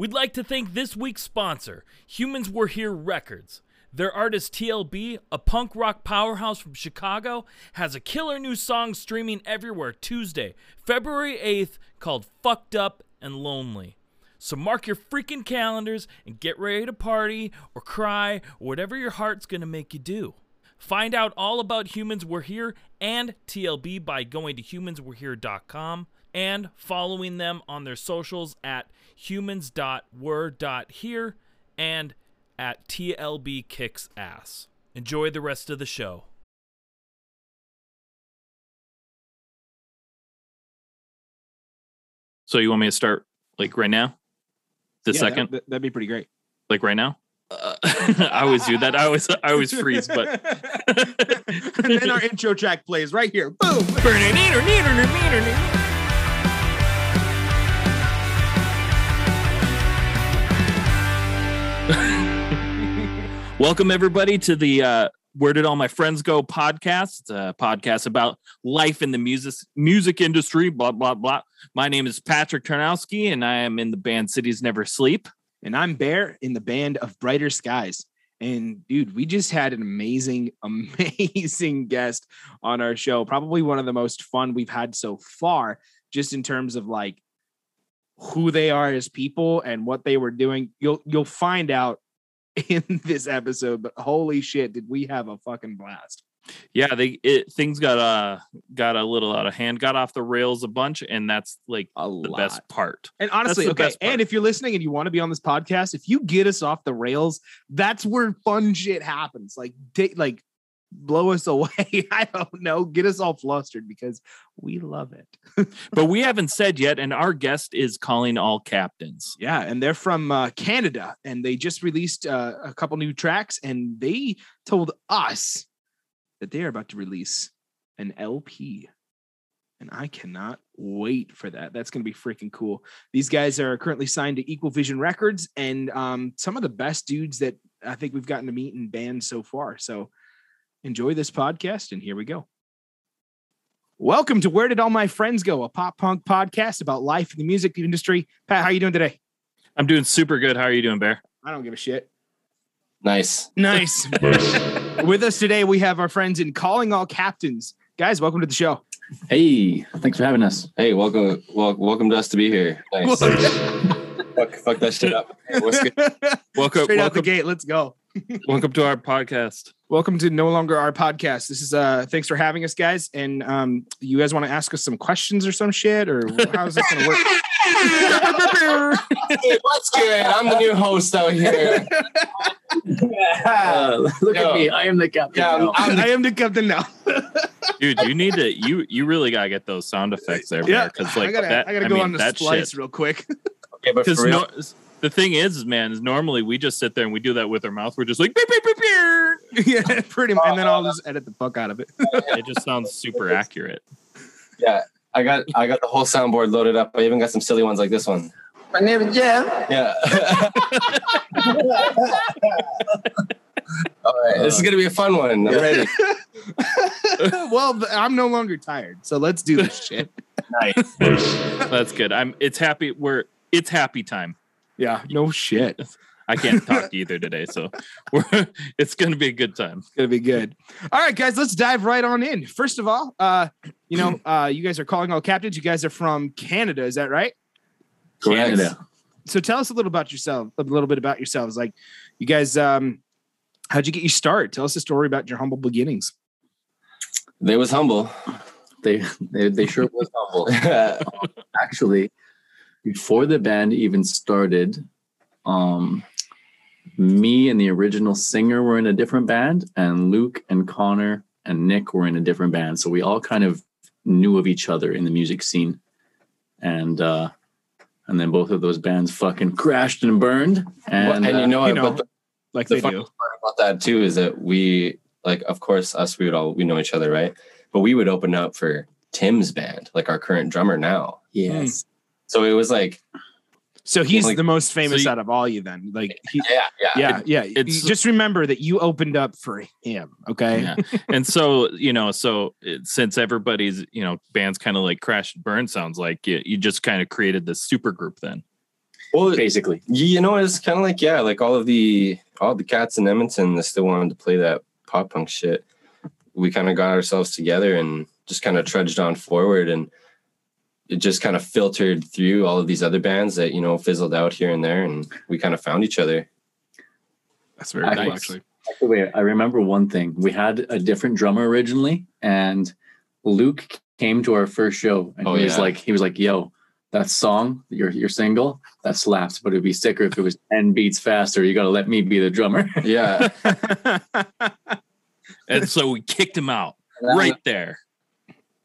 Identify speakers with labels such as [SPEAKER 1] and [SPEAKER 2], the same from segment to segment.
[SPEAKER 1] We'd like to thank this week's sponsor, Humans Were Here Records. Their artist TLB, a punk rock powerhouse from Chicago, has a killer new song streaming everywhere Tuesday, February 8th, called Fucked Up and Lonely. So mark your freaking calendars and get ready to party or cry or whatever your heart's gonna make you do. Find out all about Humans Were Here and TLB by going to humanswerehere.com and following them on their socials at humans.were.here and at TLB Kicks Ass. Enjoy the rest of the show.
[SPEAKER 2] So you want me to start like right now? The
[SPEAKER 3] Yeah,
[SPEAKER 2] second,
[SPEAKER 3] that, that'd be pretty great.
[SPEAKER 2] like right now? Uh, I always do that. I always I always freeze, but
[SPEAKER 3] and then our intro track plays right here. Boom.
[SPEAKER 2] Welcome everybody to the uh, Where Did All My Friends Go podcast. A podcast about life in the music music industry. Blah blah blah. My name is Patrick Tarnowski, and I am in the band Cities Never Sleep.
[SPEAKER 3] And I'm Bear in the band of Brighter Skies. And dude, we just had an amazing, amazing guest on our show. Probably one of the most fun we've had so far, just in terms of like who they are as people and what they were doing. You'll you'll find out in this episode, but holy shit, did we have a fucking blast.
[SPEAKER 2] Yeah, they it, things got uh got a little out of hand, got off the rails a bunch, and that's like
[SPEAKER 3] A
[SPEAKER 2] the
[SPEAKER 3] lot.
[SPEAKER 2] best part.
[SPEAKER 3] And honestly, okay. And if you're listening and you want to be on this podcast, if you get us off the rails, that's where fun shit happens. Like, take like blow us away. I don't know. Get us all flustered because we love it.
[SPEAKER 2] But we haven't said yet, and our guest is calling all captains.
[SPEAKER 3] Yeah, and they're from uh, Canada, and they just released uh, a couple new tracks, and they told us that they are about to release an LP. And I cannot wait for that. That's going to be freaking cool. These guys are currently signed to Equal Vision Records, and um, some of the best dudes that I think we've gotten to meet in bands so far. So enjoy this podcast, and here we go. Welcome to Where Did All My Friends Go, a pop punk podcast about life in the music industry. Pat, how you doing today?
[SPEAKER 2] I'm doing super good. How are you doing, Bear?
[SPEAKER 3] I don't give a shit.
[SPEAKER 4] Nice.
[SPEAKER 3] Nice. With us today, we have our friends in Calling All Captains. Guys, welcome to the show.
[SPEAKER 5] Hey, thanks for having us.
[SPEAKER 4] Hey, welcome, wel- welcome to us to be here. Nice. fuck, fuck that shit up. Hey, what's good?
[SPEAKER 2] Welcome,
[SPEAKER 3] Straight out the
[SPEAKER 2] welcome,
[SPEAKER 3] gate, let's go.
[SPEAKER 2] welcome to our podcast.
[SPEAKER 3] Welcome to No Longer Our Podcast. This is uh thanks for having us, guys. And um, you guys want to ask us some questions or some shit, or how's this gonna work?
[SPEAKER 4] Hey, what's good? I'm the new host out here.
[SPEAKER 5] Uh, look
[SPEAKER 4] Yo.
[SPEAKER 5] at me. I am the captain.
[SPEAKER 4] Yeah,
[SPEAKER 5] now.
[SPEAKER 4] I'm-
[SPEAKER 3] I am the captain now.
[SPEAKER 2] Dude, you need to you you really gotta get those sound effects there,
[SPEAKER 3] yeah,
[SPEAKER 2] because like
[SPEAKER 3] I gotta,
[SPEAKER 2] that.
[SPEAKER 3] I gotta
[SPEAKER 2] I
[SPEAKER 3] go
[SPEAKER 2] mean,
[SPEAKER 3] on the
[SPEAKER 2] that
[SPEAKER 3] splice
[SPEAKER 2] shit.
[SPEAKER 3] real quick.
[SPEAKER 4] Okay, but
[SPEAKER 2] Because
[SPEAKER 4] for real,
[SPEAKER 2] no, the thing is, is, man, is normally we just sit there and we do that with our mouth. We're just like beep, beep, beep, beep.
[SPEAKER 3] yeah, pretty much. And then I'll just edit the fuck out of it.
[SPEAKER 2] It just sounds super accurate.
[SPEAKER 4] yeah, I got I got the whole soundboard loaded up. I even got some silly ones like this one. My name is Jeff. Yeah. All right, this is gonna be a fun one. I'm ready.
[SPEAKER 3] well, I'm no longer tired, so let's do this shit.
[SPEAKER 4] Nice.
[SPEAKER 2] That's good. I'm. It's happy. We're. It's happy time.
[SPEAKER 3] Yeah, no shit.
[SPEAKER 2] I can't talk either today, so we're. It's gonna be a good time.
[SPEAKER 3] It's gonna be good. All right, guys, let's dive right on in. First of all, uh, you know, uh, you guys are calling all captains. You guys are from Canada, is that right?
[SPEAKER 4] Correct.
[SPEAKER 5] Canada.
[SPEAKER 3] So tell us a little about yourself, a little bit about yourselves. Like, you guys, um, how'd you get your start? Tell us a story about your humble beginnings.
[SPEAKER 4] They was humble.
[SPEAKER 5] They, they they sure was humble. Actually, before the band even started, um, me and the original singer were in a different band, and Luke and Connor and Nick were in a different band. So we all kind of knew of each other in the music scene, and uh, and then both of those bands fucking crashed and burned. And,
[SPEAKER 4] and, you
[SPEAKER 5] uh,
[SPEAKER 4] know,
[SPEAKER 3] you know,
[SPEAKER 4] but the,
[SPEAKER 3] Like
[SPEAKER 4] the
[SPEAKER 3] they
[SPEAKER 4] funny
[SPEAKER 3] do.
[SPEAKER 4] part about that too is that we like of course us we would all we know each other right but we would open up for tim's band like our current drummer now
[SPEAKER 5] yes,
[SPEAKER 4] so it was like
[SPEAKER 3] So he's
[SPEAKER 4] Like-
[SPEAKER 3] the most famous
[SPEAKER 2] you-
[SPEAKER 3] out of all you. Then, like, he,
[SPEAKER 4] yeah yeah
[SPEAKER 3] yeah, yeah.
[SPEAKER 2] it's-
[SPEAKER 3] just remember that you opened up for him. Okay.
[SPEAKER 2] Yeah. and so you know, so it, since everybody's you know bands kind of like crash and burn sounds like you, you just kind of created this super group then.
[SPEAKER 4] Well,
[SPEAKER 5] basically.
[SPEAKER 4] you know, it's kind of like yeah, like all of the all the cats in Edmonton that still wanted to play that pop punk shit. We kind of got ourselves together and just kind of trudged on forward, and it just kind of filtered through all of these other bands that you know fizzled out here and there, and we kind of found each other.
[SPEAKER 3] That's very
[SPEAKER 5] Nice.
[SPEAKER 3] cool, actually.
[SPEAKER 5] Wait, I remember one thing. We had a different drummer originally, and Luke came to our first show, and
[SPEAKER 4] Oh,
[SPEAKER 5] he was
[SPEAKER 4] yeah.
[SPEAKER 5] like, he was like, "Yo, that song, your your single, that slaps, but it'd be sicker if it was ten beats faster. You got to let me be the drummer."
[SPEAKER 4] Yeah,
[SPEAKER 1] And so we kicked him out right there.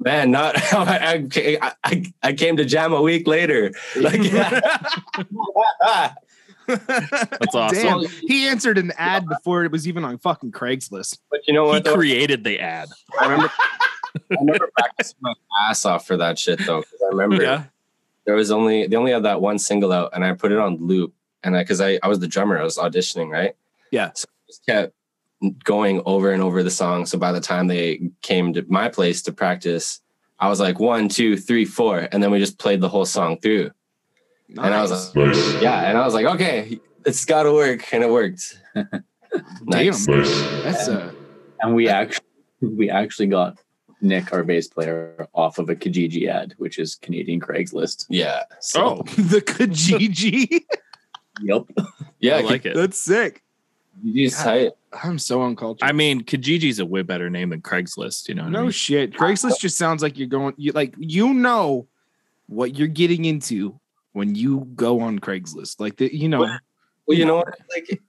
[SPEAKER 4] Man, not I, I, I, I came to jam a week later. Like,
[SPEAKER 1] That's awesome.
[SPEAKER 3] Damn, he answered an ad before it was even on fucking Craigslist.
[SPEAKER 4] but you know
[SPEAKER 1] He
[SPEAKER 4] what? though?
[SPEAKER 1] created the ad.
[SPEAKER 4] I remember, I remember practicing my ass off for that shit though. 'cause I remember there was only they only had that one single out, and I put it on loop, and I because I I was the drummer, I was auditioning, right?
[SPEAKER 3] Yeah.
[SPEAKER 4] So I just kept going over and over the song. So by the time they came to my place to practice, I was like one, two, three, four, and then we just played the whole song through. And I was like, yeah, and I was like, okay, it's got to work, and it worked. nice.
[SPEAKER 3] Damn, that's uh,
[SPEAKER 5] and we actually we actually got Nick, our bass player, off of a Kijiji ad, which is Canadian Craigslist.
[SPEAKER 4] Yeah.
[SPEAKER 1] Oh,
[SPEAKER 3] the Kijiji.
[SPEAKER 5] Yep.
[SPEAKER 4] Yeah.
[SPEAKER 1] I like it.
[SPEAKER 3] That's sick.
[SPEAKER 4] Kijiji's tight.
[SPEAKER 3] I'm so uncultured.
[SPEAKER 1] I mean, Kijiji's a way better name than Craigslist. You know? What I
[SPEAKER 3] no
[SPEAKER 1] mean?
[SPEAKER 3] shit. Craigslist just sounds like you're going. You like you know what you're getting into when you go on Craigslist. Like the, you know.
[SPEAKER 4] Well, Well, you know what? Like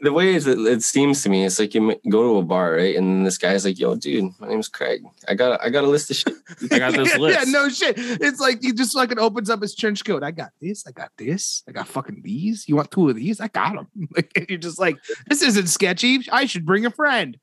[SPEAKER 4] the way is it, it seems to me, it's like you go to a bar, right? And this guy's like, "Yo, dude, my name's Craig. I got I got a list of shit."
[SPEAKER 1] I got this list.
[SPEAKER 3] yeah, no shit. It's like he just fucking opens up his trench coat. I got this. I got this. I got fucking these. You want two of these? I got them. Like you're just like, this isn't sketchy. I should bring a friend.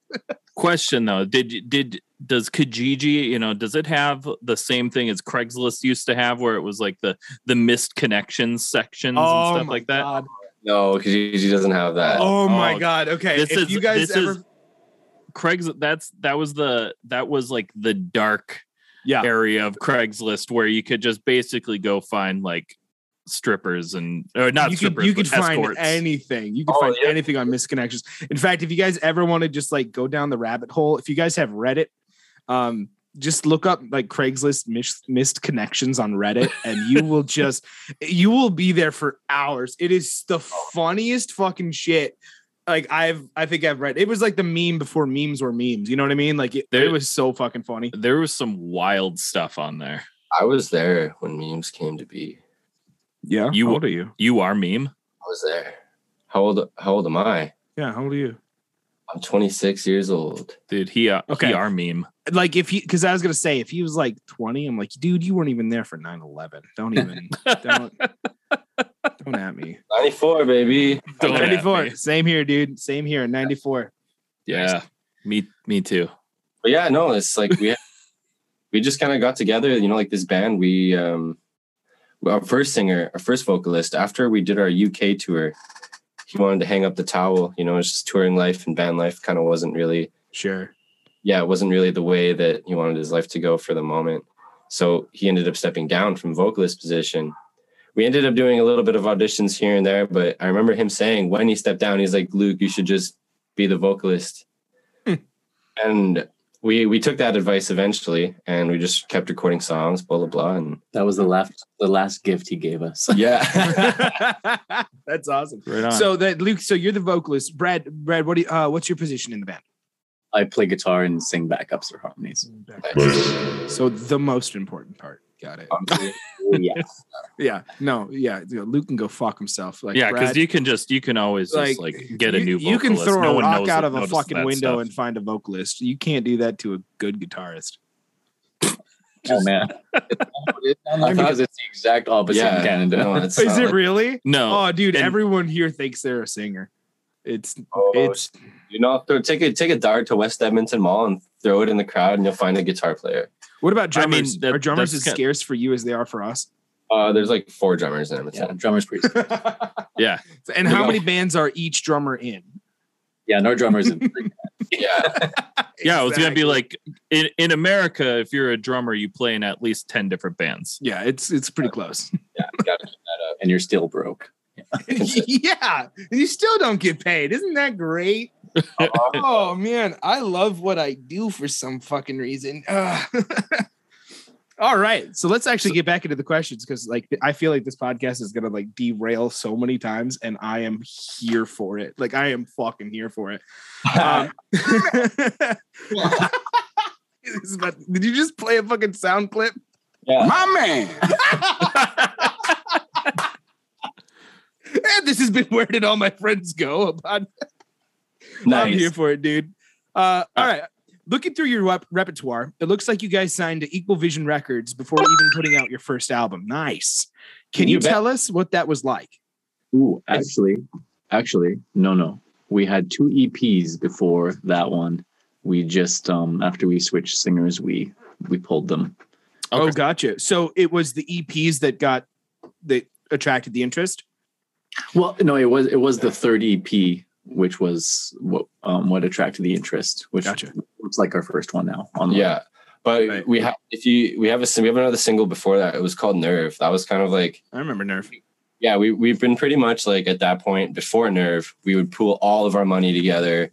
[SPEAKER 1] Question though, did did does Kijiji, you know, does it have the same thing as Craigslist used to have, where it was like the the missed connections sections and oh stuff
[SPEAKER 3] Oh my
[SPEAKER 1] like that?
[SPEAKER 3] God.
[SPEAKER 4] No, because he doesn't have that.
[SPEAKER 3] Oh my
[SPEAKER 1] Oh,
[SPEAKER 3] god. Okay.
[SPEAKER 1] This
[SPEAKER 3] if
[SPEAKER 1] is
[SPEAKER 3] you guys
[SPEAKER 1] this
[SPEAKER 3] ever,
[SPEAKER 1] is Craig's. That's that was the that was like the dark
[SPEAKER 3] yeah.
[SPEAKER 1] area of Craigslist where you could just basically go find like strippers and or not
[SPEAKER 3] you
[SPEAKER 1] strippers,
[SPEAKER 3] could you
[SPEAKER 1] but
[SPEAKER 3] could find anything. You could
[SPEAKER 4] Oh,
[SPEAKER 3] find
[SPEAKER 4] yeah.
[SPEAKER 3] anything on misconnections. In fact, if you guys ever want to just like go down the rabbit hole, if you guys have Reddit, um, just look up like Craigslist missed, missed connections on Reddit, and you will just you will be there for hours. It is the oh. funniest fucking shit. Like I've I think I've read. It was like the meme before memes were memes. You know what I mean? Like it,
[SPEAKER 1] There-
[SPEAKER 3] it was so fucking funny.
[SPEAKER 1] there was some wild stuff on there.
[SPEAKER 4] I was there when memes came to be.
[SPEAKER 3] Yeah.
[SPEAKER 1] You-
[SPEAKER 3] how old are you?
[SPEAKER 1] You are meme.
[SPEAKER 4] I was there. How old? How old am I?
[SPEAKER 3] Yeah. How old are you?
[SPEAKER 4] I'm 26 years old.
[SPEAKER 1] Dude, he uh,
[SPEAKER 3] Okay.
[SPEAKER 1] he are meme.
[SPEAKER 3] like if he because I was gonna say if he was like 20, I'm like, dude, you weren't even there for 9-11. Don't even don't don't at me.
[SPEAKER 4] 94, baby.
[SPEAKER 1] Don't at
[SPEAKER 3] 94.
[SPEAKER 1] me.
[SPEAKER 3] Same here, dude. Same here. 94.
[SPEAKER 1] Yeah, me me too.
[SPEAKER 4] But yeah, no, it's like we we just kind of got together, you know, like this band. We um our first singer, our first vocalist, after we did our UK tour, he wanted to hang up the towel. You know, it's just touring life and band life kind of wasn't really
[SPEAKER 3] Sure.
[SPEAKER 4] yeah, it wasn't really the way that he wanted his life to go for the moment. So he ended up stepping down from vocalist position. We ended up doing a little bit of auditions here and there, but I remember him saying when he stepped down, he's like, Luke, you should just be the vocalist.
[SPEAKER 3] Hmm.
[SPEAKER 4] And we we took that advice eventually and we just kept recording songs, blah blah blah. And
[SPEAKER 5] That was the last the last gift he gave us.
[SPEAKER 4] yeah.
[SPEAKER 3] That's awesome.
[SPEAKER 1] Right on.
[SPEAKER 3] So that Luke, so you're the vocalist. Brad, Brad, what do you, uh what's your position in the band?
[SPEAKER 5] I play guitar and sing backups or harmonies.
[SPEAKER 3] So the most important part. Got it.
[SPEAKER 5] yeah.
[SPEAKER 3] Yeah. No, yeah. Luke can go fuck himself. Like
[SPEAKER 1] yeah, because you can just you can always just like get a
[SPEAKER 3] you-
[SPEAKER 1] new.
[SPEAKER 3] You can throw
[SPEAKER 1] No
[SPEAKER 3] a
[SPEAKER 1] one
[SPEAKER 3] rock out of a fucking window
[SPEAKER 1] stuff.
[SPEAKER 3] and find a vocalist. You can't do that to a good guitarist.
[SPEAKER 5] oh man. because it's the exact opposite
[SPEAKER 4] yeah.
[SPEAKER 5] in Canada.
[SPEAKER 4] No, it's
[SPEAKER 3] Is it
[SPEAKER 4] like-
[SPEAKER 3] really?
[SPEAKER 1] no.
[SPEAKER 3] Oh, dude,
[SPEAKER 1] and-
[SPEAKER 3] everyone here thinks they're a singer. It's
[SPEAKER 4] Oh,
[SPEAKER 3] it's
[SPEAKER 4] you know, throw, take a take a dart to West Edmonton Mall and throw it in the crowd, and you'll find a guitar player.
[SPEAKER 3] what about
[SPEAKER 1] I mean,
[SPEAKER 3] drummers?
[SPEAKER 1] that-
[SPEAKER 3] Are drummers
[SPEAKER 1] that's
[SPEAKER 3] as scarce for you as they are for us?
[SPEAKER 4] Uh, there's like four drummers in
[SPEAKER 5] Yeah, drummer's pretty.
[SPEAKER 1] yeah,
[SPEAKER 3] and how many bands are each drummer in?
[SPEAKER 5] Yeah, no drummers. In,
[SPEAKER 4] Yeah.
[SPEAKER 1] yeah. It was gonna be like in in America, if you're a drummer, you play in at least ten different bands.
[SPEAKER 3] Yeah, it's it's pretty close.
[SPEAKER 4] yeah, you gotta that up.
[SPEAKER 5] and you're still broke.
[SPEAKER 3] yeah, and you still don't get paid. Isn't that great? oh man, I love what I do for some fucking reason. All right, so let's actually get back into the questions because, like, I feel like this podcast is gonna like derail so many times, and I am here for it. Like, I am fucking here for it. Um, This did you just play a fucking sound clip?
[SPEAKER 4] Yeah.
[SPEAKER 3] My man. And this has been where did all my friends go? About I'm here for it, dude. Uh, all right. Looking through your rep- repertoire, it looks like you guys signed to Equal Vision Records before even putting out your first album. Nice. Can you,
[SPEAKER 4] You bet.
[SPEAKER 3] tell us what that was like?
[SPEAKER 5] Ooh, actually, actually, no, no. We had two EPs before that one. We just um after we switched singers, we we pulled them.
[SPEAKER 3] Oh, gotcha. So it was the EPs that got that attracted the interest.
[SPEAKER 5] Well, no, it was it was the third EP, which was what um what attracted the interest, which
[SPEAKER 3] Gotcha.
[SPEAKER 5] looks like our first one now. On the-
[SPEAKER 4] Yeah. But
[SPEAKER 3] Right.
[SPEAKER 4] we have if you we have a we have another single before that. It was called Nerve. That was kind of like
[SPEAKER 3] I remember Nerve.
[SPEAKER 4] yeah, we we've been pretty much like at that point before Nerve, we would pool all of our money together.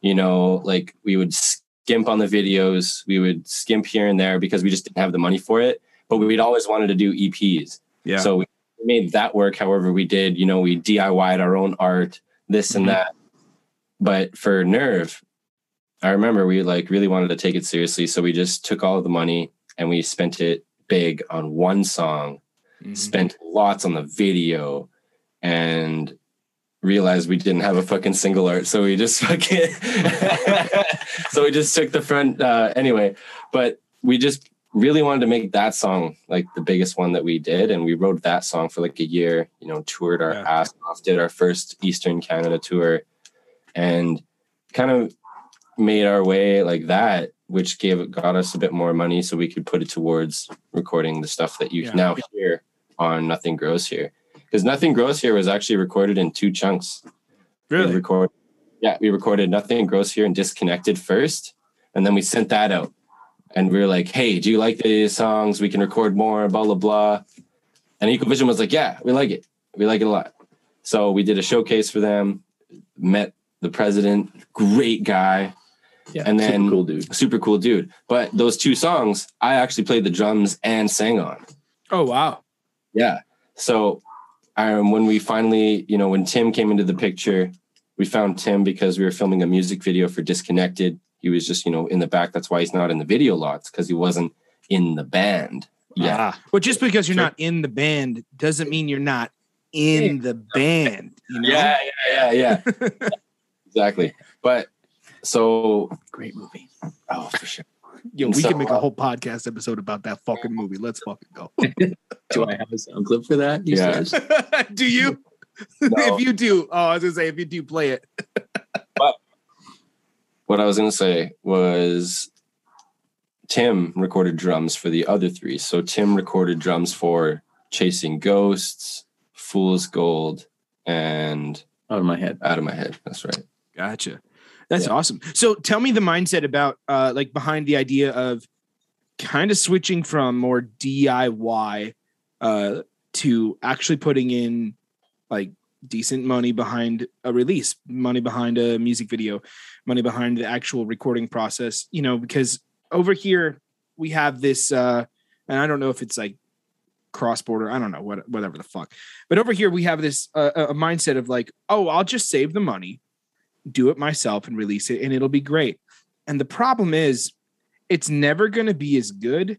[SPEAKER 4] You know, like we would skimp on the videos, we would skimp here and there because we just didn't have the money for it. But we'd always wanted to do EPs.
[SPEAKER 3] Yeah.
[SPEAKER 4] So we made that work however we did. You know, we DIY'd our own art, this and
[SPEAKER 3] Mhm.
[SPEAKER 4] that. But for Nerve, I remember we like really wanted to take it seriously. So we just took all of the money and we spent it big on one song
[SPEAKER 3] Mhm.
[SPEAKER 4] spent lots on the video and realized we didn't have a fucking single art so we just fucking so we just took the front uh anyway but we just really wanted to make that song like the biggest one that we did and we wrote that song for like a year you know toured our
[SPEAKER 3] Yeah.
[SPEAKER 4] ass off did our first eastern canada tour and kind of made our way like that which gave got us a bit more money so we could put it towards recording the stuff that you
[SPEAKER 3] Yeah.
[SPEAKER 4] now hear on nothing grows here because nothing grows here was actually recorded in two chunks we
[SPEAKER 3] Really?
[SPEAKER 4] record yeah we recorded nothing grows here and disconnected first and then we sent that out and we were like hey do you like these songs we can record more blah blah blah and Equal Vision was like yeah we like it we like it a lot so we did a showcase for them met the president great guy
[SPEAKER 5] yeah.
[SPEAKER 4] and
[SPEAKER 5] super cool dude.
[SPEAKER 4] super cool dude but those two songs i actually played the drums and sang on
[SPEAKER 3] Oh wow.
[SPEAKER 4] yeah. So um, when we finally, you know, when Tim came into the picture, we found Tim because we were filming a music video for Disconnected. He was just, you know, in the back. That's why he's not in the video lots because he wasn't in the band. Yeah.
[SPEAKER 3] Ah. Well, just because you're
[SPEAKER 4] Sure.
[SPEAKER 3] not in the band doesn't mean you're not in the band. You know?
[SPEAKER 4] Yeah. Yeah. Yeah. Yeah. exactly. But so,
[SPEAKER 5] Great movie.
[SPEAKER 4] oh, for sure.
[SPEAKER 3] Yo, we
[SPEAKER 4] So,
[SPEAKER 3] can make a whole podcast episode about that fucking movie. Let's fucking go.
[SPEAKER 5] Do I have a sound clip for that? You
[SPEAKER 4] Yeah.
[SPEAKER 3] do you?
[SPEAKER 4] No.
[SPEAKER 3] if you do, oh, I was gonna say if you do play it.
[SPEAKER 4] What I was going to say was Tim recorded drums for the other three. So Tim recorded drums for Chasing Ghosts, Fool's Gold, and
[SPEAKER 5] Out of my head.
[SPEAKER 4] Out of My Head. That's right.
[SPEAKER 3] Gotcha. That's
[SPEAKER 4] Yeah.
[SPEAKER 3] awesome. So tell me the mindset about uh like behind the idea of kind of switching from more DIY uh to actually putting in like decent money behind a release, money behind a music video, money behind the actual recording process, you know, because over here we have this uh and I don't know if it's like cross border, I don't know what whatever the fuck. But over here we have this uh, a mindset of like, oh, I'll just save the money do it myself and release it and it'll be great. And the problem is it's never going to be as good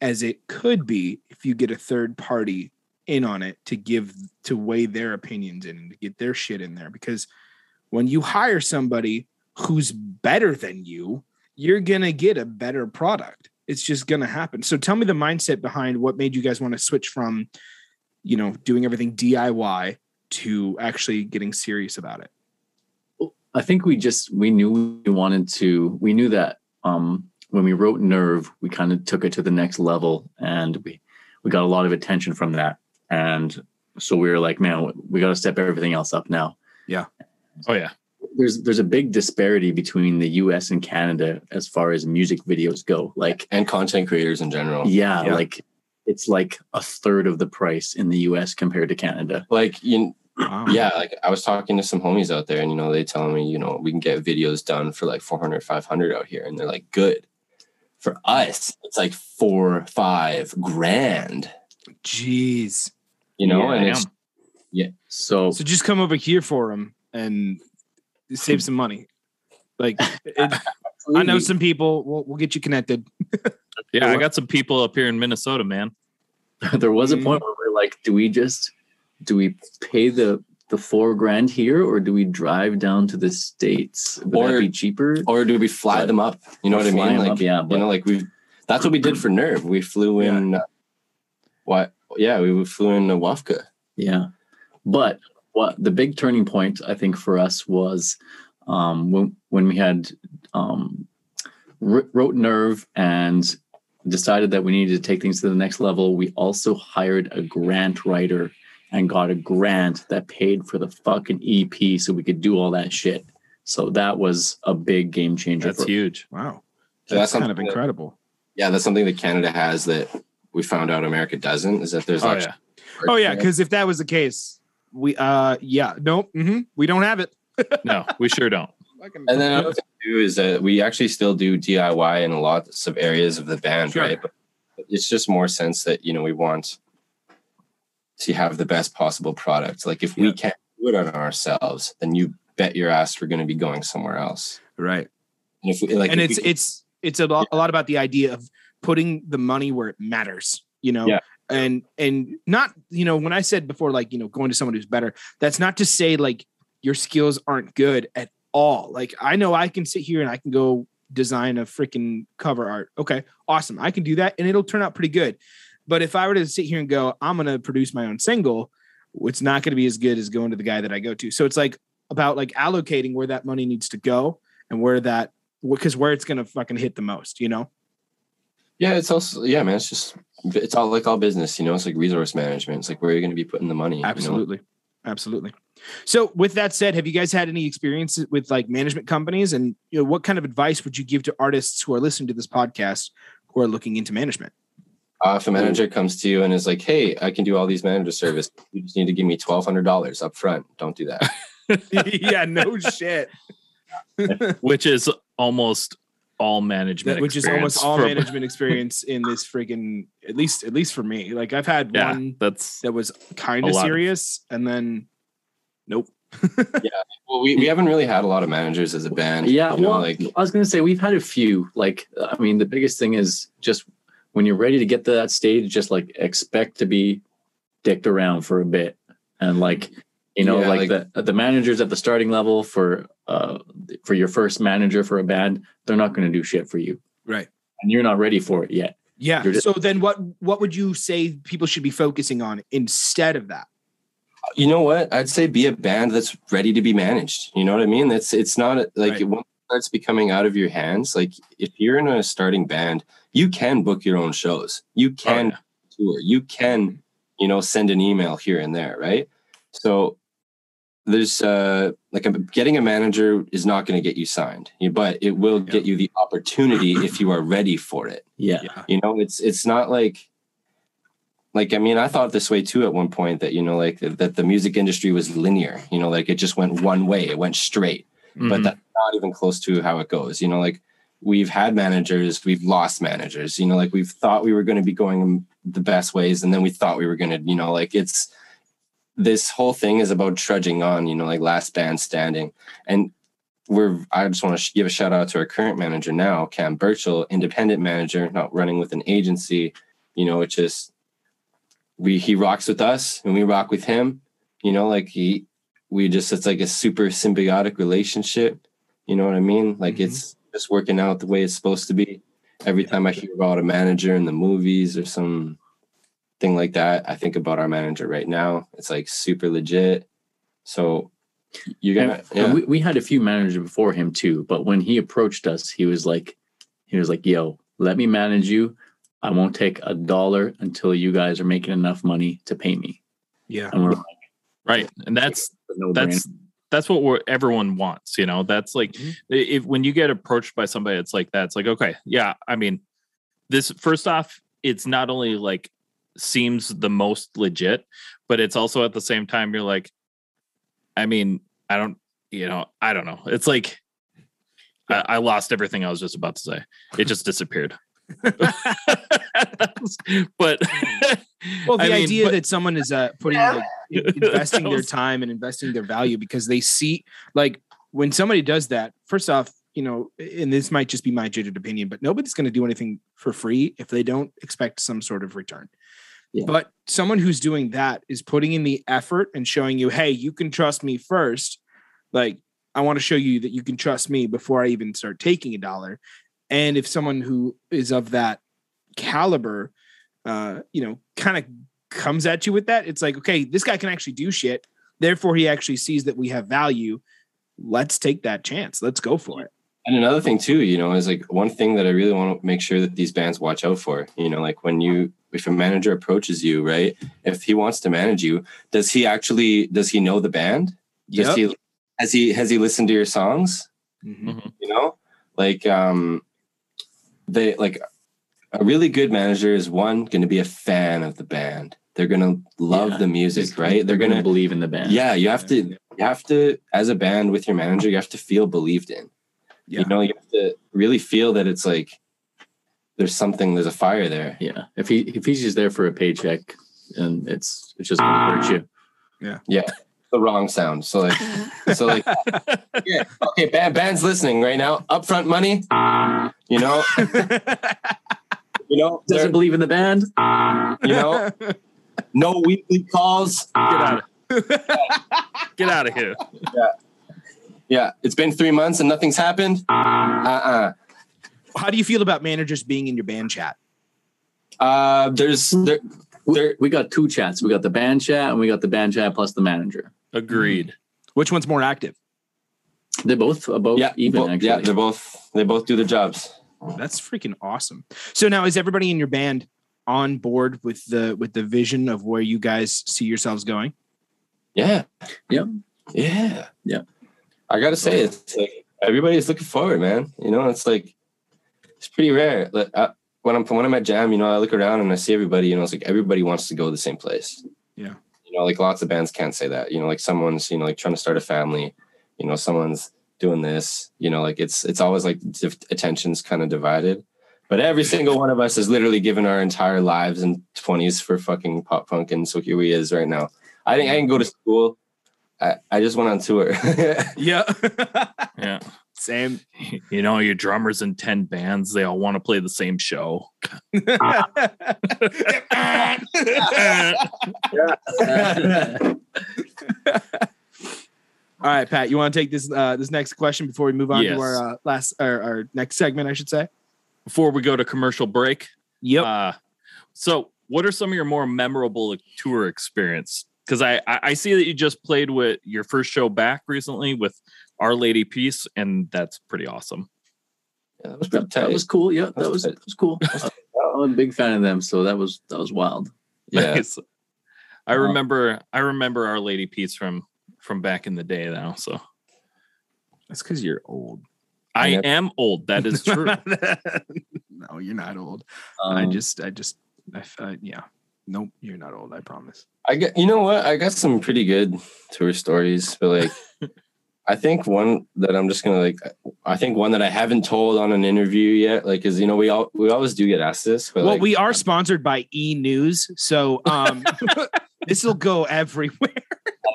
[SPEAKER 3] as it could be if you get a third party in on it to give to weigh their opinions in and to get their shit in there because when you hire somebody who's better than you, you're going to get a better product. It's just going to happen. So tell me the mindset behind what made you guys want to switch from you know doing everything DIY to actually getting serious about it.
[SPEAKER 5] I think we just we knew we wanted to we knew that um when we wrote Nerve, we kind of took it to the next level and we we got a lot of attention from that. And so we were like, man, we got to step everything else up now. Yeah.
[SPEAKER 1] Oh yeah.
[SPEAKER 5] There's there's a big disparity between the US and Canada as far as music videos go. Like
[SPEAKER 4] And content creators in general.
[SPEAKER 5] yeah,
[SPEAKER 3] Yeah.
[SPEAKER 5] like it's like a third of the price in the US compared to Canada.
[SPEAKER 4] Like you,
[SPEAKER 3] Wow.
[SPEAKER 4] yeah, like I was talking to some homies out there, and you know, they telling me, you know, we can get videos done for like 400, 500 out here, and they're like, good. For us, it's like four, five grand.
[SPEAKER 3] Jeez.
[SPEAKER 4] You know,
[SPEAKER 5] Yeah,
[SPEAKER 4] and it's
[SPEAKER 5] So
[SPEAKER 3] So just come over here for them and save some money. Like it, I know some people. We'll, we'll get you connected.
[SPEAKER 1] Yeah, I got some people up here in Minnesota, man.
[SPEAKER 5] there was a
[SPEAKER 3] Mhm.
[SPEAKER 5] point where we're like, do we just do we pay the the four grand here or do we drive down to the states? Would
[SPEAKER 4] Or-
[SPEAKER 5] that be cheaper?
[SPEAKER 4] or do we fly
[SPEAKER 5] But-
[SPEAKER 4] them up? You know what I mean? Like,
[SPEAKER 5] up, yeah,
[SPEAKER 4] you know, like we that's what we did for Nerve. We flew in. Uh, what? Yeah, we flew in Wafka.
[SPEAKER 5] Yeah. But what the big turning point I think for us was um, when when we had um, wrote Nerve and decided that we needed to take things to the next level. We also hired a grant writer and got a grant that paid for the fucking EP so we could do all that shit. So that was a big game changer.
[SPEAKER 1] That's
[SPEAKER 5] for
[SPEAKER 1] huge.
[SPEAKER 3] Wow.
[SPEAKER 4] So
[SPEAKER 3] That's,
[SPEAKER 4] that's
[SPEAKER 3] kind of
[SPEAKER 4] something that-
[SPEAKER 3] incredible.
[SPEAKER 4] Yeah, that's something that Canada has that we found out America doesn't. Is that there's
[SPEAKER 1] Oh
[SPEAKER 4] actually
[SPEAKER 1] yeah.
[SPEAKER 3] Oh yeah, because if that was the case, we uh yeah nope mhm, we don't have it.
[SPEAKER 1] No, we sure don't.
[SPEAKER 4] And then another thing too is that we actually still do DIY in a lots of areas of the band,
[SPEAKER 3] Sure.
[SPEAKER 4] right? But it's just more sense that you know we want to have the best possible product. Like if we can't do it on ourselves, then you bet your ass we're going to be going somewhere else.
[SPEAKER 3] right.
[SPEAKER 4] And if we, like,
[SPEAKER 3] and
[SPEAKER 4] if
[SPEAKER 3] it's it's it's a lot, a lot about the idea of putting the money where it matters you know?
[SPEAKER 4] Yeah.
[SPEAKER 3] and and not you know when i said before like you know going to someone who's better that's not to say like your skills aren't good at all. Like i know i can sit here and i can go design a freaking cover art. Okay awesome. I can do that and it'll turn out pretty good. But if i were to sit here and go i'm going to produce my own single it's not going to be as good as going to the guy that i go to. So it's like about like allocating where that money needs to go and where that because where it's gonna fucking hit the most, you know?
[SPEAKER 4] Yeah, it's also yeah, man. It's just it's all like all business, you know. It's like resource management. It's like where are you're going to be putting the money. you know?
[SPEAKER 3] Absolutely. Absolutely. So with that said, have you guys had any experience with like management companies and you know what kind of advice would you give to artists who are listening to this podcast who are looking into management?
[SPEAKER 4] Uh, if a manager comes to you and is like, "Hey, I can do all these manager service. You just need to give me twelve hundred dollars up front." Don't do that.
[SPEAKER 3] yeah, no shit.
[SPEAKER 1] Which is almost all management.
[SPEAKER 3] That- which is almost all
[SPEAKER 1] from-
[SPEAKER 3] management experience in this freaking at least at least for me. Like I've had
[SPEAKER 1] Yeah,
[SPEAKER 3] one
[SPEAKER 1] that's
[SPEAKER 3] that was kind of
[SPEAKER 1] of-
[SPEAKER 3] serious and then nope. Yeah.
[SPEAKER 4] Well, we, we haven't really had a lot of managers as a band.
[SPEAKER 5] Yeah,
[SPEAKER 4] you know,
[SPEAKER 5] well,
[SPEAKER 4] like
[SPEAKER 5] I was gonna say we've had a few. Like, I mean, the biggest thing is just when you're ready to get to that stage, just like expect to be dicked around for a bit, and like, you know,
[SPEAKER 4] Yeah,
[SPEAKER 5] like,
[SPEAKER 4] like-
[SPEAKER 5] the the managers at the starting level for uh for your first manager for a band, they're not gonna do shit for you,
[SPEAKER 3] Right.
[SPEAKER 5] and you're not ready for it yet.
[SPEAKER 3] Yeah.
[SPEAKER 5] Just-
[SPEAKER 3] so then what what would you say people should be focusing on instead of that?
[SPEAKER 4] you know what? I'd say be a band that's ready to be managed. You know what I mean? It's it's not like
[SPEAKER 3] Right.
[SPEAKER 4] once it starts becoming out of your hands. Like if you're in a starting band, you can book your own shows. You can
[SPEAKER 1] yeah.
[SPEAKER 4] tour. You can, you know, send an email here and there, right? So there's uh like a, getting a manager is not going to get you signed, but it will get you the opportunity if you are ready for it.
[SPEAKER 5] Yeah,
[SPEAKER 3] Yeah.
[SPEAKER 4] You know, it's it's not like like I mean, I thought this way too at one point that you know, like that the music industry was linear. You know, like it just went one way, it went straight. But
[SPEAKER 1] Mhm.
[SPEAKER 4] that's not even close to how it goes. You know, like we've had managers, we've lost managers. You know, like we've thought we were going to be going the best ways, and then we thought we were going to. You know, like it's this whole thing is about trudging on. You know, like last band standing, and we're I just want to give a shout out to our current manager now, Cam Birchall, independent manager, not running with an agency. You know, it just we he rocks with us and we rock with him. You know, like he we just it's like a super symbiotic relationship. You know what I mean? Like
[SPEAKER 3] Mhm.
[SPEAKER 4] it's just working out the way it's supposed to be. Every time I hear about a manager in the movies or some thing like that, I think about our manager right now. It's like super legit. So you're
[SPEAKER 5] and,
[SPEAKER 4] gonna
[SPEAKER 5] and
[SPEAKER 4] yeah.
[SPEAKER 5] we, we had a few managers before him too. But when he approached us, he was like, he was like, "Yo, let me manage you. I won't take a dollar until you guys are making enough money to pay me."
[SPEAKER 3] Yeah.
[SPEAKER 5] And we're like,
[SPEAKER 1] right. And that's
[SPEAKER 5] no
[SPEAKER 1] that's that's what we're, everyone wants you know that's like
[SPEAKER 3] Mhm.
[SPEAKER 1] if when you get approached by somebody it's like that it's like okay yeah i mean this first off it's not only like seems the most legit, but it's also at the same time you're like, I mean, I don't, you know, I don't know. It's like I, I lost everything I was just about to say. It just disappeared. but
[SPEAKER 3] Well, the
[SPEAKER 1] I mean,
[SPEAKER 3] idea
[SPEAKER 1] but-
[SPEAKER 3] that someone is uh, putting like, investing
[SPEAKER 1] That
[SPEAKER 3] their time and investing their value because they see like when somebody does that. First off, you know, and this might just be my jaded opinion, but nobody's going to do anything for free if they don't expect some sort of return.
[SPEAKER 5] Yeah.
[SPEAKER 3] But someone who's doing that is putting in the effort and showing you, hey, you can trust me first. Like, I want to show you that you can trust me before I even start taking a dollar. And if someone who is of that caliber, uh, you know, kind of comes at you with that, it's like, okay, this guy can actually do shit. Therefore, he actually sees that we have value. Let's take that chance. Let's go for it.
[SPEAKER 4] And another thing too, you know, is like one thing that I really want to make sure that these bands watch out for. You know, like when you if a manager approaches you, right? If he wants to manage you, does he actually does he know the band? Does
[SPEAKER 3] Yep.
[SPEAKER 4] he has he has he listened to your songs?
[SPEAKER 3] Mhm.
[SPEAKER 4] You know? Like um they like a really good manager is one going to be a fan of the band. They're going to love
[SPEAKER 5] Yeah.
[SPEAKER 4] the music, right? They're going to
[SPEAKER 5] believe in the band.
[SPEAKER 4] Yeah, you have to you have to as a band with your manager, you have to feel believed in.
[SPEAKER 3] Yeah.
[SPEAKER 4] You know, you have to really feel that it's like there's something, there's a fire there.
[SPEAKER 5] Yeah. If he if he's just there for a paycheck, and it's it's just gonna ah. hurt you. Yeah. Yeah.
[SPEAKER 4] The wrong sound. So like, so like, yeah, okay, band, band's listening right now. Upfront money, ah. you know, you know,
[SPEAKER 5] Doesn't believe in the band. Ah.
[SPEAKER 4] you know, no weekly calls.
[SPEAKER 1] get out of get out of here.
[SPEAKER 4] Yeah. Yeah, it's been three months and nothing's happened. Uh-uh.
[SPEAKER 3] How do you feel about managers being in your band chat?
[SPEAKER 4] Uh, there's there,
[SPEAKER 5] We,
[SPEAKER 4] there.
[SPEAKER 5] we got two chats. We got the band chat and we got the band chat plus the manager.
[SPEAKER 1] Agreed.
[SPEAKER 3] Which one's more active?
[SPEAKER 5] They're both about
[SPEAKER 4] Yeah,
[SPEAKER 5] even
[SPEAKER 4] bo-
[SPEAKER 5] actually.
[SPEAKER 4] yeah, they're both they both do the jobs.
[SPEAKER 3] That's freaking awesome. So now is everybody in your band on board with the with the vision of where you guys see yourselves going?
[SPEAKER 4] Yeah.
[SPEAKER 5] Yeah.
[SPEAKER 4] Yeah.
[SPEAKER 5] Yeah.
[SPEAKER 4] I gotta say, it's like everybody's looking forward, man. You know, it's like it's pretty rare. Like I, when I'm when I'm at jam, you know, I look around and I see everybody. You know, it's like everybody wants to go to the same place.
[SPEAKER 3] Yeah.
[SPEAKER 4] You know, like lots of bands can't say that. You know, like someone's you know like trying to start a family. You know, someone's doing this. You know, like it's it's always like diff- attention's kind of divided. But every single one of us has literally given our entire lives and twenties for fucking pop punk, and so here we is right now. I think I didn't go to school. I, I just went on tour.
[SPEAKER 3] Yeah.
[SPEAKER 1] Yeah.
[SPEAKER 3] Same.
[SPEAKER 1] You know, your drummers in 10 bands, they all want to play the same show.
[SPEAKER 3] All right, Pat, you want to take this uh, this next question before we move on
[SPEAKER 1] Yes.
[SPEAKER 3] to our uh, last our, our next segment, I should say.
[SPEAKER 1] Before we go to commercial break,
[SPEAKER 3] Yep.
[SPEAKER 1] Uh, so, what are some of your more memorable tour experience? Because I, I I see that you just played with your first show back recently with Our Lady Peace, and that's pretty awesome.
[SPEAKER 4] Yeah, that was pretty
[SPEAKER 5] that, that was cool. Yeah, that
[SPEAKER 4] That's
[SPEAKER 5] was
[SPEAKER 4] tight.
[SPEAKER 5] that was cool. I'm a big fan of them, so that was that was wild.
[SPEAKER 4] yeah.
[SPEAKER 1] Nice. I
[SPEAKER 5] Uh,
[SPEAKER 1] remember I remember Our Lady Peace from from back in the day now. So
[SPEAKER 3] That's because you're old.
[SPEAKER 1] I
[SPEAKER 4] Yeah.
[SPEAKER 1] am old. That is true.
[SPEAKER 3] no, you're not old. I
[SPEAKER 5] Um,
[SPEAKER 3] just, I just, I, uh, yeah. Nope, you're not old. I promise.
[SPEAKER 4] I get you know what? I got some pretty good tour stories, but like I think one that I'm just gonna like I think one that I haven't told on an interview yet, like is you know, we all we always do get asked this, but
[SPEAKER 3] well,
[SPEAKER 4] like,
[SPEAKER 3] we are sponsored by E News, so um, this will go everywhere.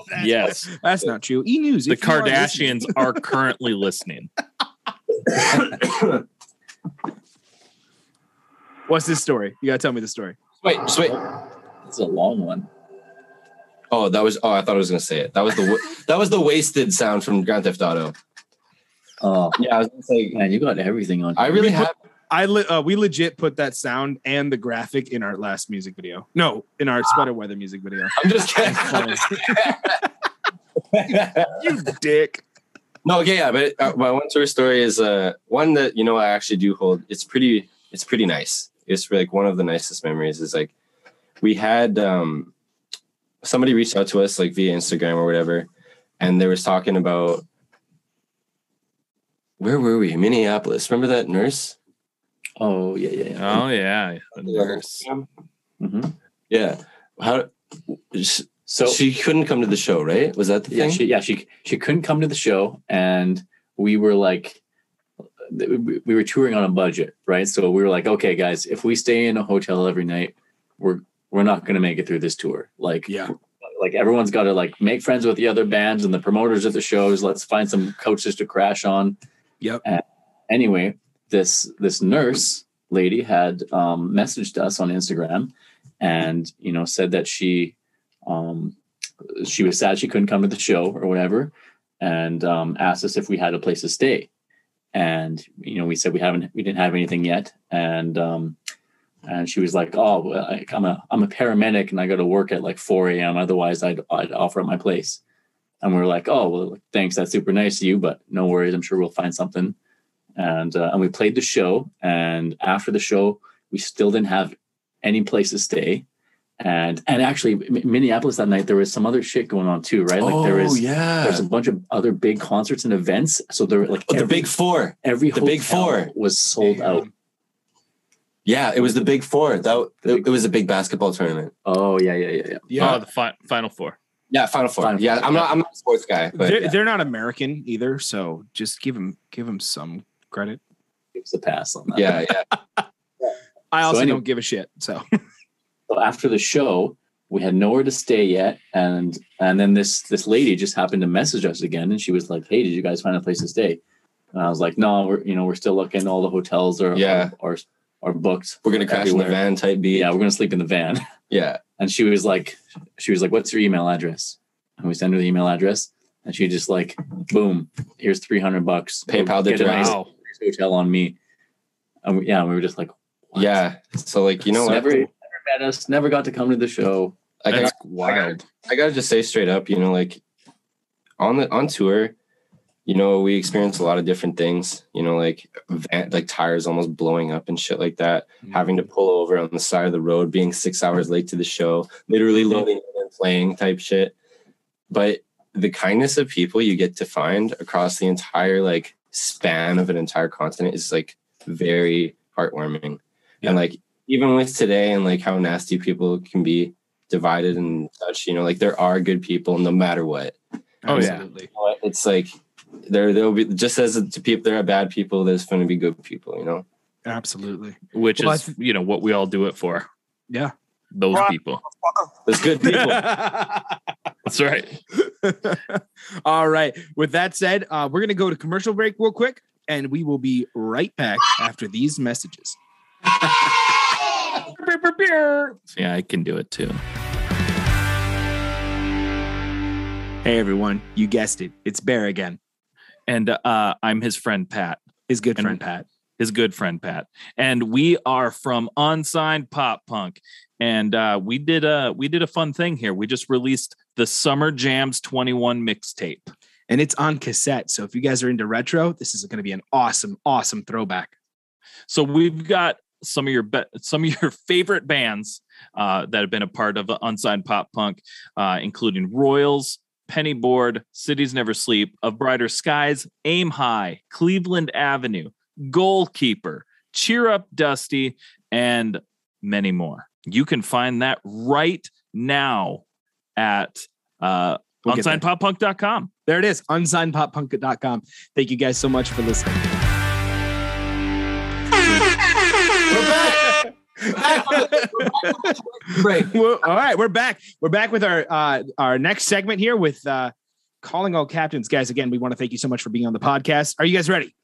[SPEAKER 3] That's-
[SPEAKER 1] yes,
[SPEAKER 3] that's not true. E News.
[SPEAKER 1] the Kardashians are currently listening.
[SPEAKER 3] What's this story? You gotta tell me the story.
[SPEAKER 4] wait, just wait.
[SPEAKER 5] it's a long one.
[SPEAKER 4] Oh, that was oh, I thought I was gonna say it. That was the that was the wasted sound from Grand Theft Auto.
[SPEAKER 5] Oh
[SPEAKER 4] Yeah, I was gonna say
[SPEAKER 5] man, you got everything on.
[SPEAKER 4] I really
[SPEAKER 3] We put-
[SPEAKER 4] have
[SPEAKER 3] I li- uh, we legit put that sound and the graphic in our last music video. No, in our sweater weather music video.
[SPEAKER 4] I'm just kidding.
[SPEAKER 3] you dick.
[SPEAKER 4] No, okay, yeah, but uh, my one tour story is uh one that you know I actually do hold. It's pretty, it's pretty nice. It's like one of the nicest memories is like we had um somebody reached out to us like via Instagram or whatever, and they was talking about where were we? Minneapolis. Remember that nurse?
[SPEAKER 5] Oh yeah, yeah, yeah.
[SPEAKER 1] Oh yeah, the nurse.
[SPEAKER 5] hmm
[SPEAKER 4] Yeah. How?
[SPEAKER 5] So
[SPEAKER 4] she couldn't come to the show, right? Was that the
[SPEAKER 5] yeah,
[SPEAKER 4] thing?
[SPEAKER 5] she yeah she she couldn't come to the show, and we were like, we we were touring on a budget, right? So we were like, okay, guys, if we stay in a hotel every night, we're we're not going to make it through this tour. Like,
[SPEAKER 3] Yeah.
[SPEAKER 5] like everyone's got to like make friends with the other bands and the promoters of the shows. Let's find some coaches to crash on.
[SPEAKER 3] Yep.
[SPEAKER 5] Anyway, this this nurse lady had um, messaged us on Instagram, and you know said that she um, she was sad she couldn't come to the show or whatever, and um, asked us if we had a place to stay. And you know, we said we haven't, we didn't have anything yet, and um, and she was like, "Oh, I'm a I'm a paramedic, and I go to work at like 4 a.m. Otherwise, I'd I'd offer up my place." And we are like, "Oh, well, thanks. That's super nice of you, but no worries. I'm sure we'll find something." And uh, and we played the show, and after the show, we still didn't have any place to stay. And and actually, Minneapolis that night there was some other shit going on too, right? Like there
[SPEAKER 4] oh
[SPEAKER 5] was
[SPEAKER 4] yeah.
[SPEAKER 5] there's a bunch of other big concerts and events. So there were like
[SPEAKER 4] Oh, the big four.
[SPEAKER 5] every
[SPEAKER 4] the Big Four.
[SPEAKER 5] was sold out.
[SPEAKER 4] Yeah, it was the big four. That it, it was a big basketball tournament.
[SPEAKER 5] Oh yeah, yeah, yeah, yeah.
[SPEAKER 3] Yeah.
[SPEAKER 1] Uh, oh, the fi- final four.
[SPEAKER 4] Yeah, Final Four.
[SPEAKER 5] Final
[SPEAKER 4] yeah,
[SPEAKER 5] Four.
[SPEAKER 4] I'm not. I'm not a sports guy, but
[SPEAKER 3] they're,
[SPEAKER 4] yeah.
[SPEAKER 3] they're not American either, so just give them give them some credit.
[SPEAKER 5] Gives a pass on that.
[SPEAKER 4] yeah, yeah.
[SPEAKER 3] I also
[SPEAKER 5] anyway-
[SPEAKER 3] don't give a shit. So
[SPEAKER 5] So after the show, we had nowhere to stay yet, and and then this this lady just happened to message us again, and she was like, "Hey, did you guys find a place to stay?" And I was like, "No, we're you know we're still looking. All the hotels are
[SPEAKER 4] Yeah.
[SPEAKER 5] are, are booked.
[SPEAKER 4] We're gonna crash in the van type B.
[SPEAKER 5] Yeah, we're gonna sleep in the van."
[SPEAKER 4] yeah.
[SPEAKER 5] And she was like, she was like, "What's your email address?" And we send her the email address, and she just like, "Boom, here's three hundred bucks.
[SPEAKER 4] PayPal
[SPEAKER 5] Get a nice
[SPEAKER 1] Wow.
[SPEAKER 5] hotel on me." And we, yeah, we were just like, what?
[SPEAKER 4] Yeah. So like, you know what?
[SPEAKER 5] never, never met us, never got to come to the show.
[SPEAKER 4] Like, I,
[SPEAKER 1] That's
[SPEAKER 4] got-
[SPEAKER 1] wild.
[SPEAKER 4] I gotta just say straight up, you know, like on the on tour, you know, we experience a lot of different things. You know, like van, like tires almost blowing up and shit like that. Mm-hmm. Having to pull over on the side of the road, being six hours late to the show, literally mm-hmm. loading in and playing type shit. But the kindness of people you get to find across the entire like span of an entire continent is like very heartwarming.
[SPEAKER 3] Yeah.
[SPEAKER 4] And like even with today and like how nasty people can be divided and such, you know, like there are good people no matter what.
[SPEAKER 1] Oh, yeah.
[SPEAKER 3] absolutely.
[SPEAKER 4] But It's like there there'll be just as to people there are bad people, there's going to be good people, you know.
[SPEAKER 3] Absolutely.
[SPEAKER 1] Which
[SPEAKER 3] Well,
[SPEAKER 1] is,
[SPEAKER 3] th-
[SPEAKER 1] you know, what we all do it for.
[SPEAKER 3] Yeah.
[SPEAKER 1] Those
[SPEAKER 3] Rock.
[SPEAKER 1] people.
[SPEAKER 4] There's good people.
[SPEAKER 1] That's right.
[SPEAKER 3] All right. With that said, uh, we're going to go to commercial break real quick, and we will be right back after these messages.
[SPEAKER 1] Yeah, I can do it too.
[SPEAKER 3] Hey, everyone. You guessed it. It's Bear again.
[SPEAKER 1] And uh, I'm his friend Pat,
[SPEAKER 3] His good
[SPEAKER 1] And-
[SPEAKER 3] friend, Pat.
[SPEAKER 1] his good friend Pat, and we are from Unsigned Pop Punk. And uh, we did a we did a fun thing here. We just released the Summer Jams 21 mixtape.
[SPEAKER 3] And it's on cassette. So if you guys are into retro, this is going to be an awesome, awesome throwback.
[SPEAKER 1] So we've got some of your be- some of your favorite bands uh, that have been a part of Unsigned Pop Punk, uh, including Royals, Pennyboard, Cities Never Sleep, Of Brighter Skies, Aim High, Cleveland Avenue, Goalkeeper, Cheer Up Dusty, and many more. You can find that right now at uh,
[SPEAKER 3] We'll
[SPEAKER 1] unsignedpoppunk.com.
[SPEAKER 3] There it is, unsignedpoppunk.com. Thank you guys so much for listening.
[SPEAKER 4] Right.
[SPEAKER 3] Well, all right, we're back. We're back with our uh, our next segment here with uh, calling all captains, guys. Again, we want to thank you so much for being on the podcast. Are you guys ready?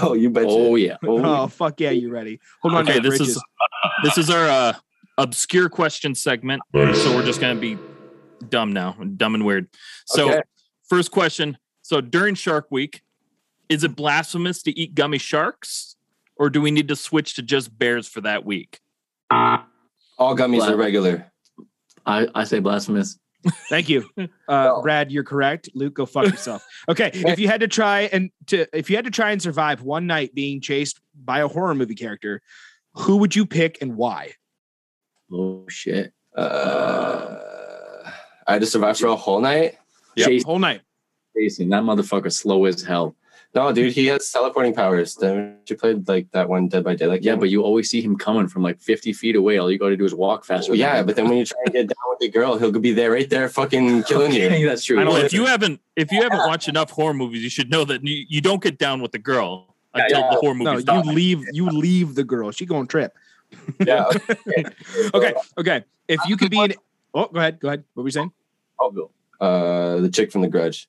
[SPEAKER 4] Oh, you bet.
[SPEAKER 5] Oh yeah. Oh,
[SPEAKER 3] Oh, fuck yeah, you ready? Hold on.
[SPEAKER 1] Okay, this
[SPEAKER 3] bridges.
[SPEAKER 1] is this is our uh, obscure question segment. So we're just gonna be dumb now, dumb and weird. So
[SPEAKER 4] Okay.
[SPEAKER 1] first question. So during Shark Week, is it blasphemous to eat gummy sharks, or do we need to switch to just bears for that week?
[SPEAKER 4] All gummies are regular.
[SPEAKER 5] I, I say blasphemous.
[SPEAKER 3] Thank you, uh, Brad. You're correct. Luke, go fuck yourself. Okay, if you had to try and to if you had to try and survive one night being chased by a horror movie character, who would you pick and why?
[SPEAKER 5] Oh shit.
[SPEAKER 4] Uh, I had to survive for a whole night.
[SPEAKER 1] Yep.
[SPEAKER 5] Chase
[SPEAKER 3] Whole night.
[SPEAKER 5] Jason, that motherfucker slow as hell.
[SPEAKER 4] No, dude, he has teleporting powers. Then you played like that one Dead by Daylight.
[SPEAKER 5] Yeah,
[SPEAKER 4] game?
[SPEAKER 5] but you always see him coming from like 50 feet away. All you got to do is walk faster.
[SPEAKER 4] Well, yeah,
[SPEAKER 5] him.
[SPEAKER 4] but then when you try and get down with the girl, he'll be there right there, fucking killing you.
[SPEAKER 5] Okay, that's true.
[SPEAKER 3] I don't know
[SPEAKER 1] if you haven't if you haven't watched enough horror movies, you should know that you, you don't get down with the girl until
[SPEAKER 5] yeah.
[SPEAKER 1] the horror
[SPEAKER 3] No,
[SPEAKER 1] movie's
[SPEAKER 3] you leave. You leave the girl. She going to trip.
[SPEAKER 4] Yeah.
[SPEAKER 3] Okay. Okay. If you could be in. Oh, go ahead. Go ahead. What were you saying?
[SPEAKER 5] I'll go.
[SPEAKER 4] Uh, the chick from The Grudge.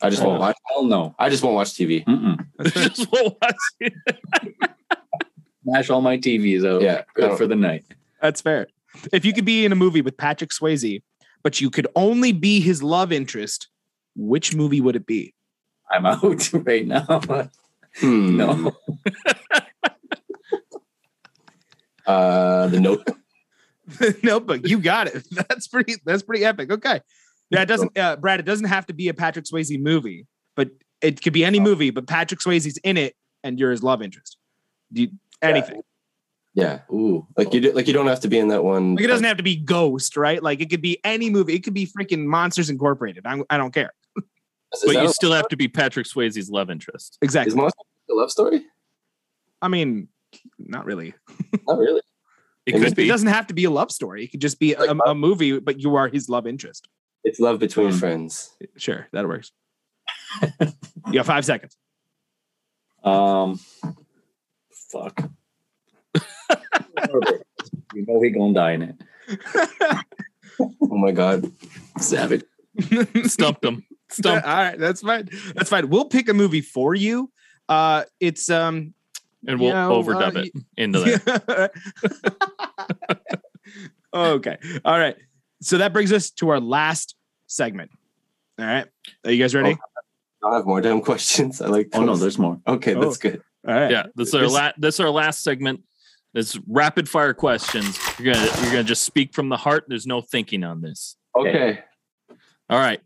[SPEAKER 4] I just won't watch.
[SPEAKER 5] hell no.
[SPEAKER 4] I just won't watch TV.
[SPEAKER 5] Mm-mm.
[SPEAKER 1] Just won't watch it.
[SPEAKER 5] Smash all my TVs out.
[SPEAKER 4] Yeah,
[SPEAKER 5] Good for the night.
[SPEAKER 3] That's fair. If you could be in a movie with Patrick Swayze, but you could only be his love interest, which movie would it be?
[SPEAKER 5] I'm out right now.
[SPEAKER 4] Hmm.
[SPEAKER 5] no.
[SPEAKER 4] Uh, the Note.
[SPEAKER 3] Notebook. You got it. That's pretty. That's pretty epic. Okay. Yeah, it doesn't, uh, Brad. It doesn't have to be a Patrick Swayze movie, but it could be any movie. But Patrick Swayze's in it, and you're his love interest. Do you, anything.
[SPEAKER 4] Yeah,
[SPEAKER 5] Ooh.
[SPEAKER 4] like you do, like you don't have to be in that one.
[SPEAKER 3] Like it doesn't have to be Ghost, right? Like it could be any movie. It could be freaking Monsters Incorporated. I, I don't care.
[SPEAKER 4] Is
[SPEAKER 1] But you still have to be Patrick Swayze's love interest.
[SPEAKER 3] Exactly.
[SPEAKER 4] Is Monster a love story?
[SPEAKER 3] I mean, not really.
[SPEAKER 4] Not really.
[SPEAKER 1] It
[SPEAKER 4] It
[SPEAKER 1] could be.
[SPEAKER 3] It doesn't have to be a love story. It could just be a, a movie, but you are his love interest.
[SPEAKER 4] It's love between
[SPEAKER 5] Hmm.
[SPEAKER 4] friends.
[SPEAKER 3] Sure, that works. you got five seconds.
[SPEAKER 5] Um, fuck. you know he gonna die in it.
[SPEAKER 4] Oh my god.
[SPEAKER 5] Savage.
[SPEAKER 1] Stumped him. Stumped.
[SPEAKER 3] All right, that's fine. That's fine. We'll pick a movie for you. Uh, it's um,
[SPEAKER 1] And we'll
[SPEAKER 3] you know,
[SPEAKER 1] overdub
[SPEAKER 3] uh,
[SPEAKER 1] it into that.
[SPEAKER 3] okay. All right. So that brings us to our last segment. All right. Are you guys ready?
[SPEAKER 4] Oh, I have more damn questions. I like.
[SPEAKER 5] Oh no, there's more.
[SPEAKER 4] Okay,
[SPEAKER 3] Oh.
[SPEAKER 4] that's good.
[SPEAKER 3] All right.
[SPEAKER 1] Yeah, this is our
[SPEAKER 3] This-
[SPEAKER 1] la- this is our last segment. It's rapid fire questions. You're gonna you're gonna just speak from the heart. There's no thinking on this.
[SPEAKER 4] Okay.
[SPEAKER 1] All right.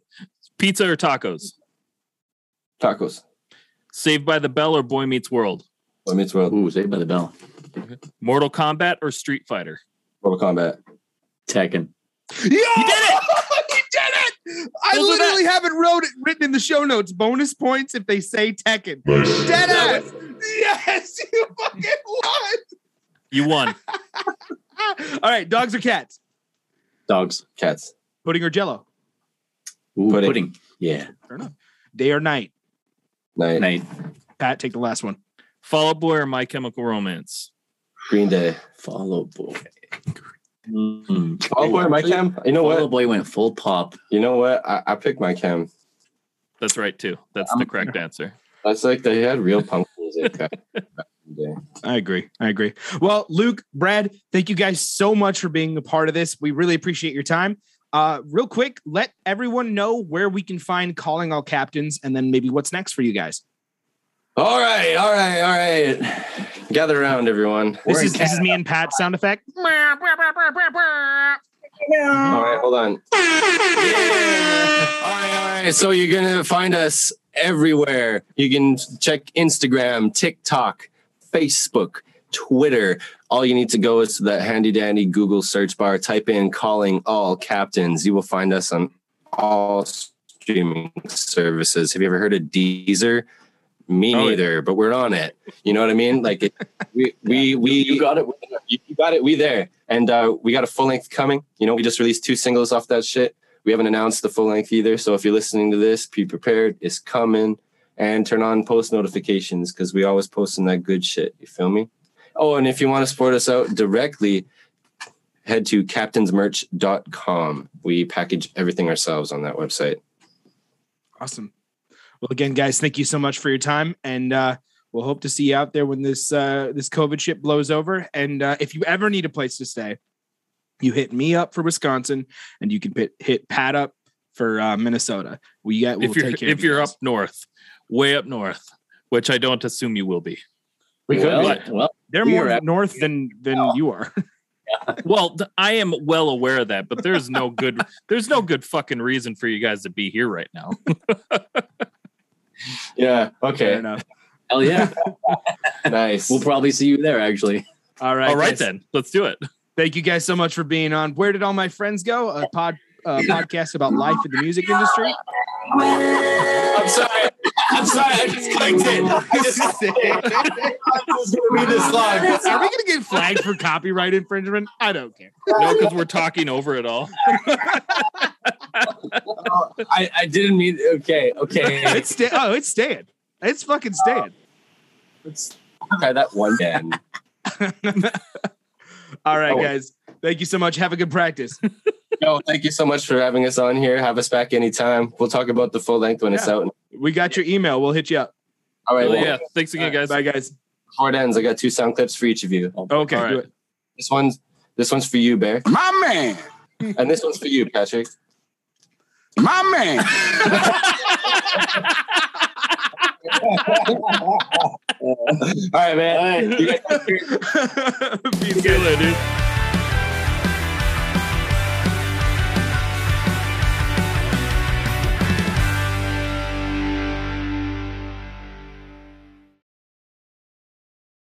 [SPEAKER 1] Pizza or tacos?
[SPEAKER 4] Tacos.
[SPEAKER 1] Saved by the Bell or Boy Meets World?
[SPEAKER 4] Boy Meets World.
[SPEAKER 5] Ooh, Saved by the Bell.
[SPEAKER 1] Mortal Kombat or Street Fighter?
[SPEAKER 4] Mortal Kombat.
[SPEAKER 5] Tekken.
[SPEAKER 3] Yo! you did it! I
[SPEAKER 1] Those are
[SPEAKER 3] literally haven't wrote it written in the show notes. Bonus points if they say Tekken. Dead ass. Yes, you fucking won.
[SPEAKER 1] You won.
[SPEAKER 3] All right, dogs or cats?
[SPEAKER 5] Dogs.
[SPEAKER 4] Cats.
[SPEAKER 3] Pudding or Jello?
[SPEAKER 5] Ooh,
[SPEAKER 4] Pudding.
[SPEAKER 5] pudding. Yeah.
[SPEAKER 3] Fair enough. Day or night?
[SPEAKER 4] Night.
[SPEAKER 5] Night.
[SPEAKER 3] Pat, take the last one.
[SPEAKER 1] Fall Out Boy or My Chemical Romance?
[SPEAKER 4] Green Day.
[SPEAKER 5] Fall Out Boy. Mm.
[SPEAKER 4] Oh boy, My Chem. You know
[SPEAKER 5] Follow
[SPEAKER 4] what?
[SPEAKER 5] boy went full pop.
[SPEAKER 4] You know what? I, I picked My Chem.
[SPEAKER 1] That's right too. That's the correct answer.
[SPEAKER 4] That's like they had real punk music back, back in the day.
[SPEAKER 3] I agree. I agree. Well, Luke, Brad, thank you guys so much for being a part of this. We really appreciate your time. Uh, real quick, let everyone know where we can find calling all captains and then maybe what's next for you guys.
[SPEAKER 4] All right, all right, all right. Gather around, everyone.
[SPEAKER 3] This
[SPEAKER 4] We're
[SPEAKER 3] is this is me and Pat sound effect.
[SPEAKER 4] All right, hold on. All right, all right. So you're gonna find us everywhere. You can check Instagram, TikTok, Facebook, Twitter. All you need to go is to that handy dandy Google search bar, type in calling all captains. You will find us on all streaming services. Have you ever heard of Deezer? Me
[SPEAKER 1] Oh, yeah.
[SPEAKER 4] neither, but we're on it. You know what I mean? Like it, we we we
[SPEAKER 5] You got it.
[SPEAKER 4] you, you got it. We there, and uh, we got a full length coming. You know, we just released two singles off that shit. We haven't announced the full length either. So if you're listening to this, be prepared. It's coming, and turn on post notifications because we always posting that good shit. You feel me? Oh, and if you want to support us out directly, head to captainsmerch.com. We package everything ourselves on that website.
[SPEAKER 3] Awesome. Well, again, guys, thank you so much for your time, and uh, we'll hope to see you out there when this uh, this COVID shit blows over. And uh, if you ever need a place to stay, you hit me up for Wisconsin, and you can hit, hit Pat up for uh, Minnesota. We get we'll
[SPEAKER 1] if you're
[SPEAKER 3] take care
[SPEAKER 1] if
[SPEAKER 3] of you
[SPEAKER 1] you're
[SPEAKER 3] guys.
[SPEAKER 1] up north, way up north, which I don't assume you will be.
[SPEAKER 4] We could
[SPEAKER 5] well,
[SPEAKER 4] be.
[SPEAKER 5] well,
[SPEAKER 3] they're
[SPEAKER 5] we
[SPEAKER 3] more north than than
[SPEAKER 5] Oh.
[SPEAKER 3] you are.
[SPEAKER 1] Well, th- I am well aware of that, but there's no good there's no good fucking reason for you guys to be here right now.
[SPEAKER 4] Yeah.
[SPEAKER 3] Fair
[SPEAKER 4] Okay.
[SPEAKER 3] enough.
[SPEAKER 5] hell yeah.
[SPEAKER 4] nice.
[SPEAKER 5] we'll probably see you there actually.
[SPEAKER 3] All right.
[SPEAKER 1] All right
[SPEAKER 3] guys.
[SPEAKER 1] then, let's do it.
[SPEAKER 3] Thank you guys so much for being on. Where did all my friends go? A pod uh, podcast about life in the music industry.
[SPEAKER 4] I'm sorry. I'm sorry, I just clicked it. I'm just gonna be this long.
[SPEAKER 3] Are we gonna get flagged for copyright infringement? I don't care.
[SPEAKER 2] No, because we're talking over it all.
[SPEAKER 4] I, I didn't mean. Okay, okay.
[SPEAKER 3] It's stay. Oh, it's staying. It's fucking staying.
[SPEAKER 4] Uh, Let's try that one again.
[SPEAKER 3] All right,
[SPEAKER 4] Oh.
[SPEAKER 3] guys. Thank you so much. Have a good practice.
[SPEAKER 4] Yo, thank you so much for having us on here. Have us back anytime. We'll talk about the full length when it's out.
[SPEAKER 3] We got your email. We'll hit you up.
[SPEAKER 4] All right, well,
[SPEAKER 2] yeah. Thanks again, guys.
[SPEAKER 3] Bye, guys.
[SPEAKER 4] before it ends, I got two sound clips for each of you.
[SPEAKER 3] Okay,
[SPEAKER 2] All right.
[SPEAKER 3] do it.
[SPEAKER 4] This one's this one's for you, Bear,
[SPEAKER 6] My man.
[SPEAKER 4] and this one's for you, Patrick.
[SPEAKER 6] My man.
[SPEAKER 4] All right, man. You guys-
[SPEAKER 3] Peace,
[SPEAKER 2] See you
[SPEAKER 3] guys.
[SPEAKER 2] later, dude.